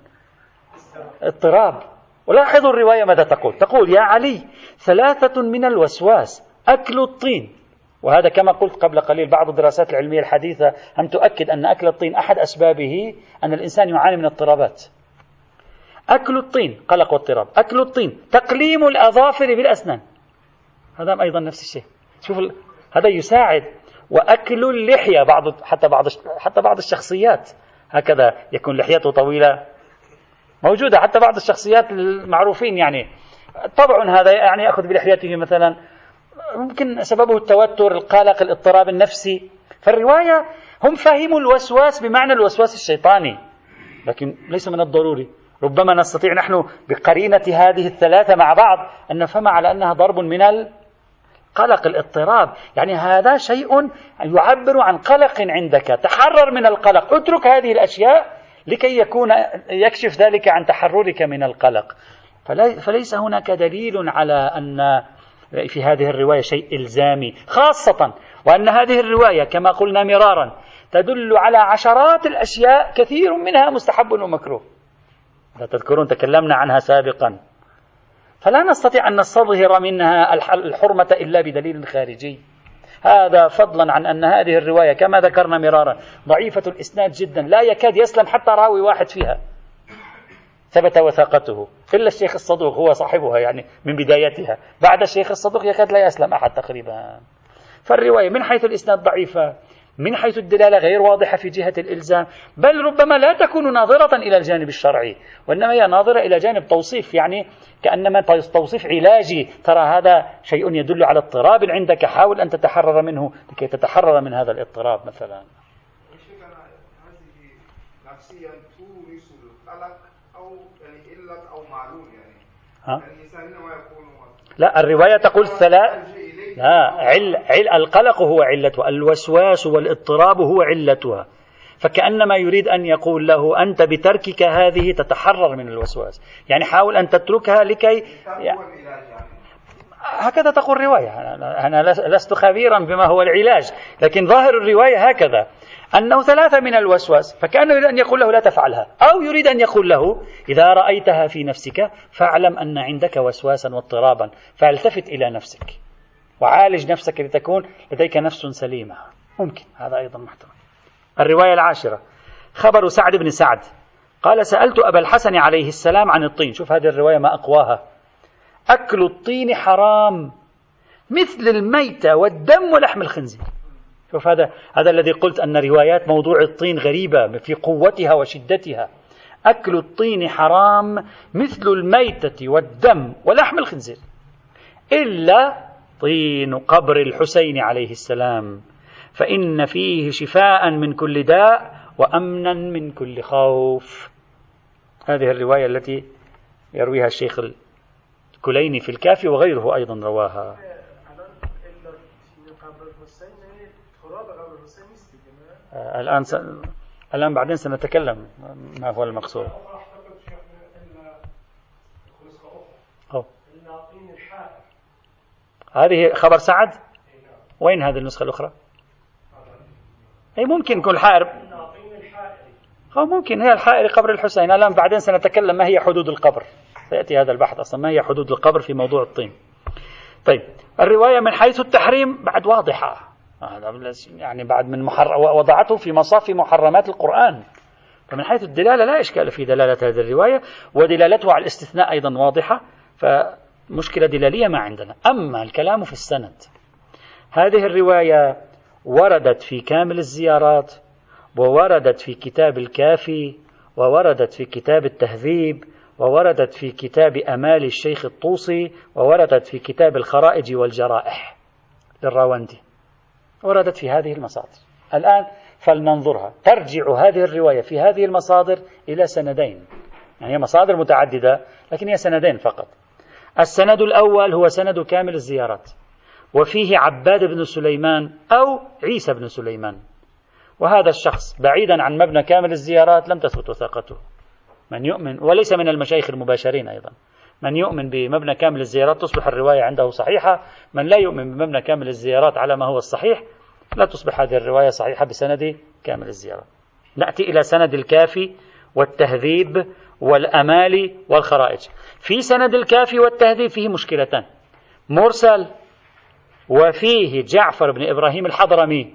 الاضطراب ولاحظوا الرواية ماذا تقول؟ تقول يا علي ثلاثة من الوسواس أكل الطين. وهذا كما قلت قبل قليل بعض الدراسات العلمية الحديثة هم تؤكد أن أكل الطين أحد أسبابه أن الإنسان يعاني من اضطرابات. أكل الطين قلق واضطراب. أكل الطين تقليم الأظافر بالأسنان. هذا أيضا نفس الشيء. شوف هذا يساعد. وأكل اللحية بعض حتى بعض حتى بعض الشخصيات. هكذا يكون لحيته طويلة موجودة حتى بعض الشخصيات المعروفين يعني. طبع هذا يعني يأخذ بلحيته مثلا. ممكن سببه التوتر القلق الاضطراب النفسي. فالرواية هم فهموا الوسواس بمعنى الوسواس الشيطاني. لكن ليس من الضروري. ربما نستطيع نحن بقرينة هذه الثلاثة مع بعض أن نفهم على أنها ضرب من القلق الاضطراب. يعني هذا شيء يعبر عن قلق عندك. تحرر من القلق. اترك هذه الأشياء لكي يكون يكشف ذلك عن تحررك من القلق. فليس هناك دليل على أن في هذه الرواية شيء إلزامي خاصة وأن هذه الرواية كما قلنا مرارا تدل على عشرات الأشياء كثير منها مستحب ومكروه. لا تذكرون تكلمنا عنها سابقا. فلا نستطيع أن نستظهر منها الح- الحرمة إلا بدليل خارجي. هذا فضلا عن أن هذه الرواية كما ذكرنا مرارا ضعيفة الإسناد جدا لا يكاد يسلم حتى راوي واحد فيها. ثبت وثاقته. إلا الشيخ الصدوق هو صاحبها يعني من بدايتها. بعد الشيخ الصدوق يكاد لا يسلم أحد تقريبا. فالرواية من حيث الإسناد ضعيفة. من حيث الدلالة غير واضحة في جهة الإلزام بل ربما لا تكون ناظرة إلى الجانب الشرعي وإنما هي ناظرة إلى جانب توصيف يعني كأنما توصيف علاجي ترى هذا شيء يدل على اضطراب عندك حاول أن تتحرر منه لكي تتحرر من هذا الاضطراب مثلا شيخنا هذه نفسيا تورث القلق أو يعني أو يعني ها؟ يعني الانسان انما يكون لا الرواية تقول ثلاث لا عل عل القلق هو علتها الوسواس والاضطراب هو علتها. فكأنما يريد أن يقول له أنت بتركك هذه تتحرر من الوسواس. يعني حاول أن تتركها لكي هكذا تقول الرواية. أنا- أنا لس- لست خبيرا بما هو العلاج لكن ظاهر الرواية هكذا. أنه ثلاثة من الوسواس فكأنه يريد أن يقول له لا تفعلها أو يريد أن يقول له إذا رأيتها في نفسك فاعلم أن عندك وسواسا واضطرابا فالتفت إلى نفسك. وعالج نفسك لتكون لديك نفس سليمة. ممكن هذا أيضا محتمل. الرواية العاشرة خبر سعد بن سعد. قال سألت أبا الحسن عليه السلام عن الطين. شوف هذه الرواية ما أقواها. أكل الطين حرام مثل الميتة والدم ولحم الخنزير. شوف هذا هذا الذي قلت أن روايات موضوع الطين غريبة في قوتها وشدتها. أكل الطين حرام مثل الميتة والدم ولحم الخنزير. إلا طين قبر الحسين عليه السلام. فإن فيه شفاء من كل داء وأمنا من كل خوف. هذه الرواية التي يرويها الشيخ الكليني في الكافي وغيره أيضا رواها. آه، الآن س... الآن بعدين سنتكلم. ما هو المقصود؟ أو. هذه خبر سعد؟ وين هذه النسخة الأخرى؟ أي ممكن يكون الحائر أو ممكن هي الحائر قبر الحسين. الآن بعدين سنتكلم ما هي حدود القبر. سيأتي هذا البحث أصلا. ما هي حدود القبر في موضوع الطين؟ طيب الرواية من حيث التحريم بعد واضحة. يعني بعد من محر... وضعته في مصاف محرمات القرآن. فمن حيث الدلالة لا إشكال في دلالة هذه الرواية ودلالتها على الاستثناء أيضا واضحة. فمشكلة دلالية ما عندنا. أما الكلام في السند هذه الرواية وردت في كامل الزيارات ووردت في كتاب الكافي ووردت في كتاب التهذيب ووردت في كتاب أمال الشيخ الطوسي ووردت في كتاب الخرائج والجرائح للراوندي. وردت في هذه المصادر. الآن فلننظرها. ترجع هذه الرواية في هذه المصادر إلى سندين. يعني هي مصادر متعددة لكن هي سندين فقط. السند الأول هو سند كامل الزيارات. وفيه عباد بن سليمان أو عيسى بن سليمان. وهذا الشخص بعيدا عن مبنى كامل الزيارات لم تثبت وثاقته. من يؤمن وليس من المشايخ المباشرين أيضا. من يؤمن بمبنى كامل الزيارات تصبح الرواية عنده صحيحة. من لا يؤمن بمبنى كامل الزيارات على ما هو الصحيح لا تصبح هذه الرواية صحيحة بسند كامل الزيارات. نأتي إلى سند الكافي والتهذيب والأمال والخرائج. في سند الكافي والتهذيب فيه مشكلتان مرسل وفيه جعفر بن إبراهيم الحضرمي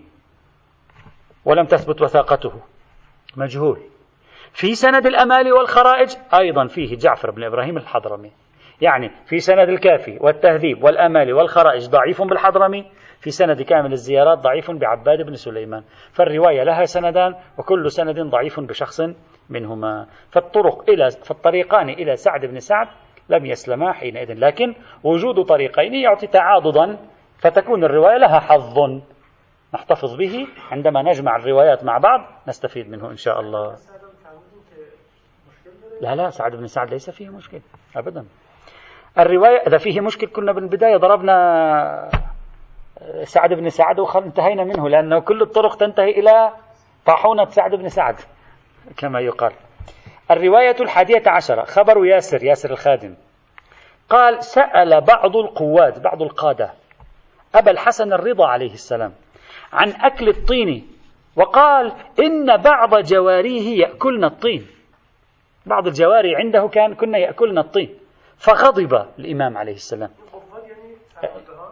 ولم تثبت وثاقته. مجهول. في سند الأمال والخرائج أيضا فيه جعفر بن إبراهيم الحضرمي. يعني في سند الكافي والتهذيب والأمال والخرائج ضعيف بالحضرمي في سند كامل الزيارات ضعيف بعباد بن سليمان. فالرواية لها سندان وكل سند ضعيف بشخص منهما. فالطرق إلى فالطريقان إلى سعد بن سعد لم يسلما حينئذ. لكن وجود طريقين يعطي تعاضدا فتكون الرواية لها حظ. نحتفظ به. عندما نجمع الروايات مع بعض نستفيد منه إن شاء الله. لا لا سعد بن سعد ليس فيه مشكل. أبدا. الرواية إذا فيه مشكل كنا بالبداية ضربنا سعد بن سعد وانتهينا منه لأنه كل الطرق تنتهي إلى طاحونة سعد بن سعد. كما يقال. الرواية الحادية عشرة خبر ياسر ياسر الخادم. قال سأل بعض القواد بعض القادة أبا الحسن الرضا عليه السلام عن أكل الطين وقال إن بعض جواريه يأكلن الطين. بعض الجواري عنده كان كنا يأكلن الطين. فغضب الإمام عليه السلام.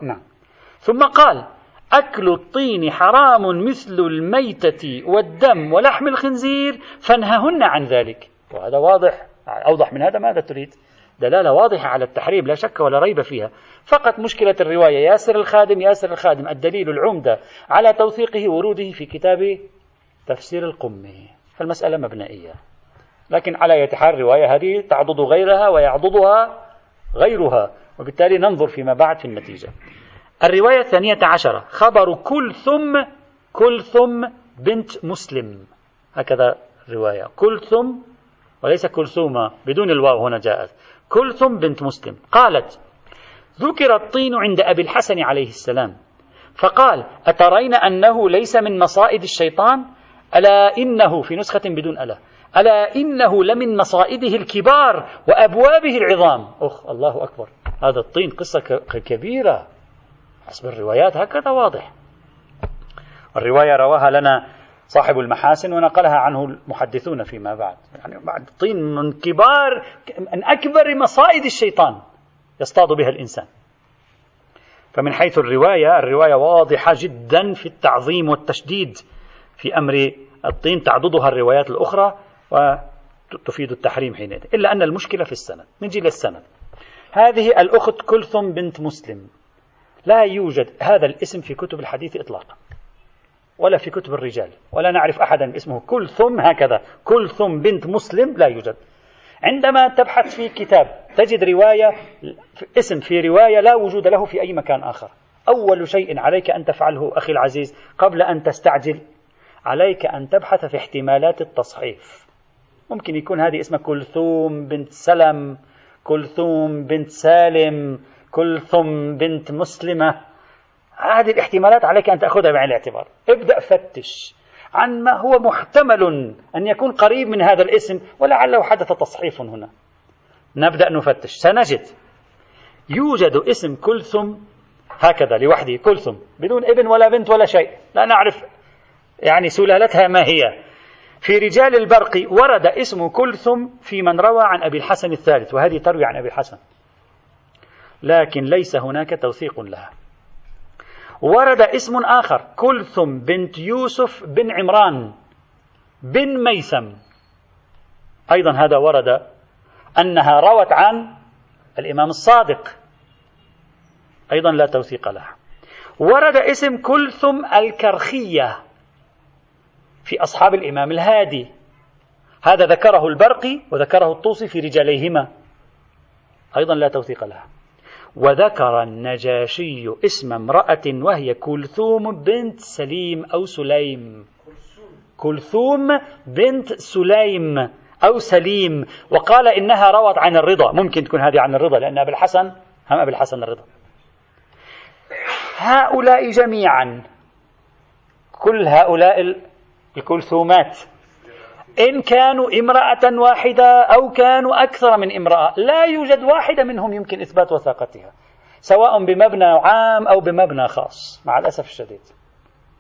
نعم. ثم قال أكل الطين حرام مثل الميتة والدم ولحم الخنزير فانههن عن ذلك. وهذا واضح. أوضح من هذا ماذا تريد؟ دلالة واضحة على التحريم لا شك ولا ريب فيها. فقط مشكلة الرواية ياسر الخادم ياسر الخادم الدليل العمدة على توثيقه وروده في كتاب تفسير القمي فالمسألة مبنائية. لكن على أية حال الرواية هذه تعضد غيرها ويعضدها غيرها وبالتالي ننظر فيما بعد في النتيجة. الرواية الثانية عشرة. خبر كلثم كلثم بنت مسلم. هكذا الرواية. كلثم وليس كلثومة بدون الواو هنا جاءت. كلثم بنت مسلم. قالت ذكر الطين عند أبي الحسن عليه السلام. فقال أترين أنه ليس من مصائد الشيطان؟ ألا إنه في نسخة بدون ألا. ألا إنه لمن مصائده الكبار وأبوابه العظام. أخ الله أكبر. هذا الطين قصة كبيرة. حسب الروايات هكذا واضح. الرواية رواها لنا صاحب المحاسن ونقلها عنه المحدثون فيما بعد. يعني بعد طين من كبار من أكبر مصائد الشيطان يصطاد بها الإنسان. فمن حيث الرواية الرواية واضحة جدا في التعظيم والتشديد في أمر الطين تعضدها الروايات الأخرى وتفيد التحريم حينئذ. إلا أن المشكلة في السند نجي للسند هذه الأخت كلثم بنت مسلم. لا يوجد هذا الاسم في كتب الحديث إطلاقا ولا في كتب الرجال ولا نعرف أحدا اسمه. كلثم هكذا كلثم بنت مسلم لا يوجد. عندما تبحث في كتاب تجد رواية اسم في رواية لا وجود له في أي مكان آخر. أول شيء عليك أن تفعله أخي العزيز قبل أن تستعجل عليك أن تبحث في احتمالات التصحيف. ممكن يكون هذه اسمها كلثوم بنت سلم كلثوم بنت سالم كلثم بنت مسلمة. هذه الاحتمالات عليك أن تأخذها بعين الاعتبار. ابدأ فتش عن ما هو محتمل أن يكون قريب من هذا الاسم ولعله حدث تصحيف هنا. نبدأ نفتش. سنجد. يوجد اسم كلثم هكذا لوحده كلثم بدون ابن ولا بنت ولا شيء. لا نعرف يعني سلالتها ما هي. في رجال البرق ورد اسم كلثم في من روى عن أبي الحسن الثالث وهذه تروي عن أبي الحسن. لكن ليس هناك توثيق لها. ورد اسم آخر كلثم بنت يوسف بن عمران بن ميسم. أيضا هذا ورد أنها روت عن الإمام الصادق. أيضا لا توثيق لها. ورد اسم كلثم الكرخية في أصحاب الإمام الهادي. هذا ذكره البرقي وذكره الطوسي في رجاليهما. أيضا لا توثيق لها. وذكر النجاشي اسم امرأة وهي كلثوم بنت سليم أو سليم. كلثوم بنت سليم أو سليم. وقال إنها روت عن الرضا. ممكن تكون هذه عن الرضا لأن أبي الحسن هم أبي الحسن الرضا. هؤلاء جميعا كل هؤلاء الكلثومات. إن كانوا امرأة واحدة أو كانوا أكثر من امرأة لا يوجد واحدة منهم يمكن إثبات وثاقتها سواء بمبنى عام أو بمبنى خاص مع الأسف الشديد.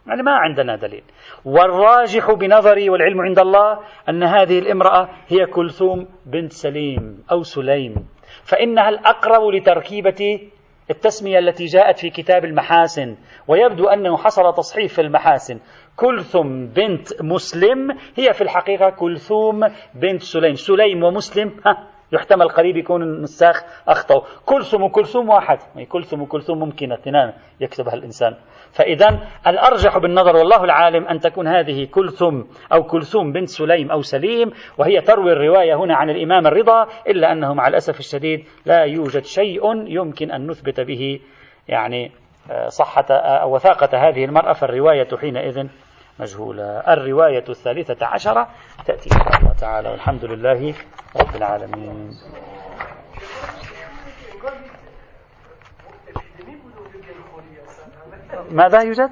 يعني ما عندنا دليل. والراجح بنظري والعلم عند الله أن هذه الامرأة هي كلثوم بنت سليم أو سليم. فإنها الأقرب لتركيبة التسمية التي جاءت في كتاب المحاسن ويبدو أنه حصل تصحيف في المحاسن. كلثم بنت مسلم هي في الحقيقة كلثوم بنت سليم. سليم ومسلم ها يحتمل قريب يكون النساخ أخطأوا كلثم وكلثوم واحد. يعني كلثم وكلثوم ممكنة اثنان يكتبها الإنسان. فإذا الأرجح بالنظر والله العالم أن تكون هذه كلثم أو كلثوم بنت سليم أو سليم وهي تروي الرواية هنا عن الإمام الرضا إلا أنه مع الأسف الشديد لا يوجد شيء يمكن أن نثبت به يعني آه، صحة آه، وثاقة هذه المرأة فالرواية حينئذ مجهولة الرواية الثالثة عشرة تأتي إن شاء الله تعالى والحمد لله رب العالمين ماذا يوجد؟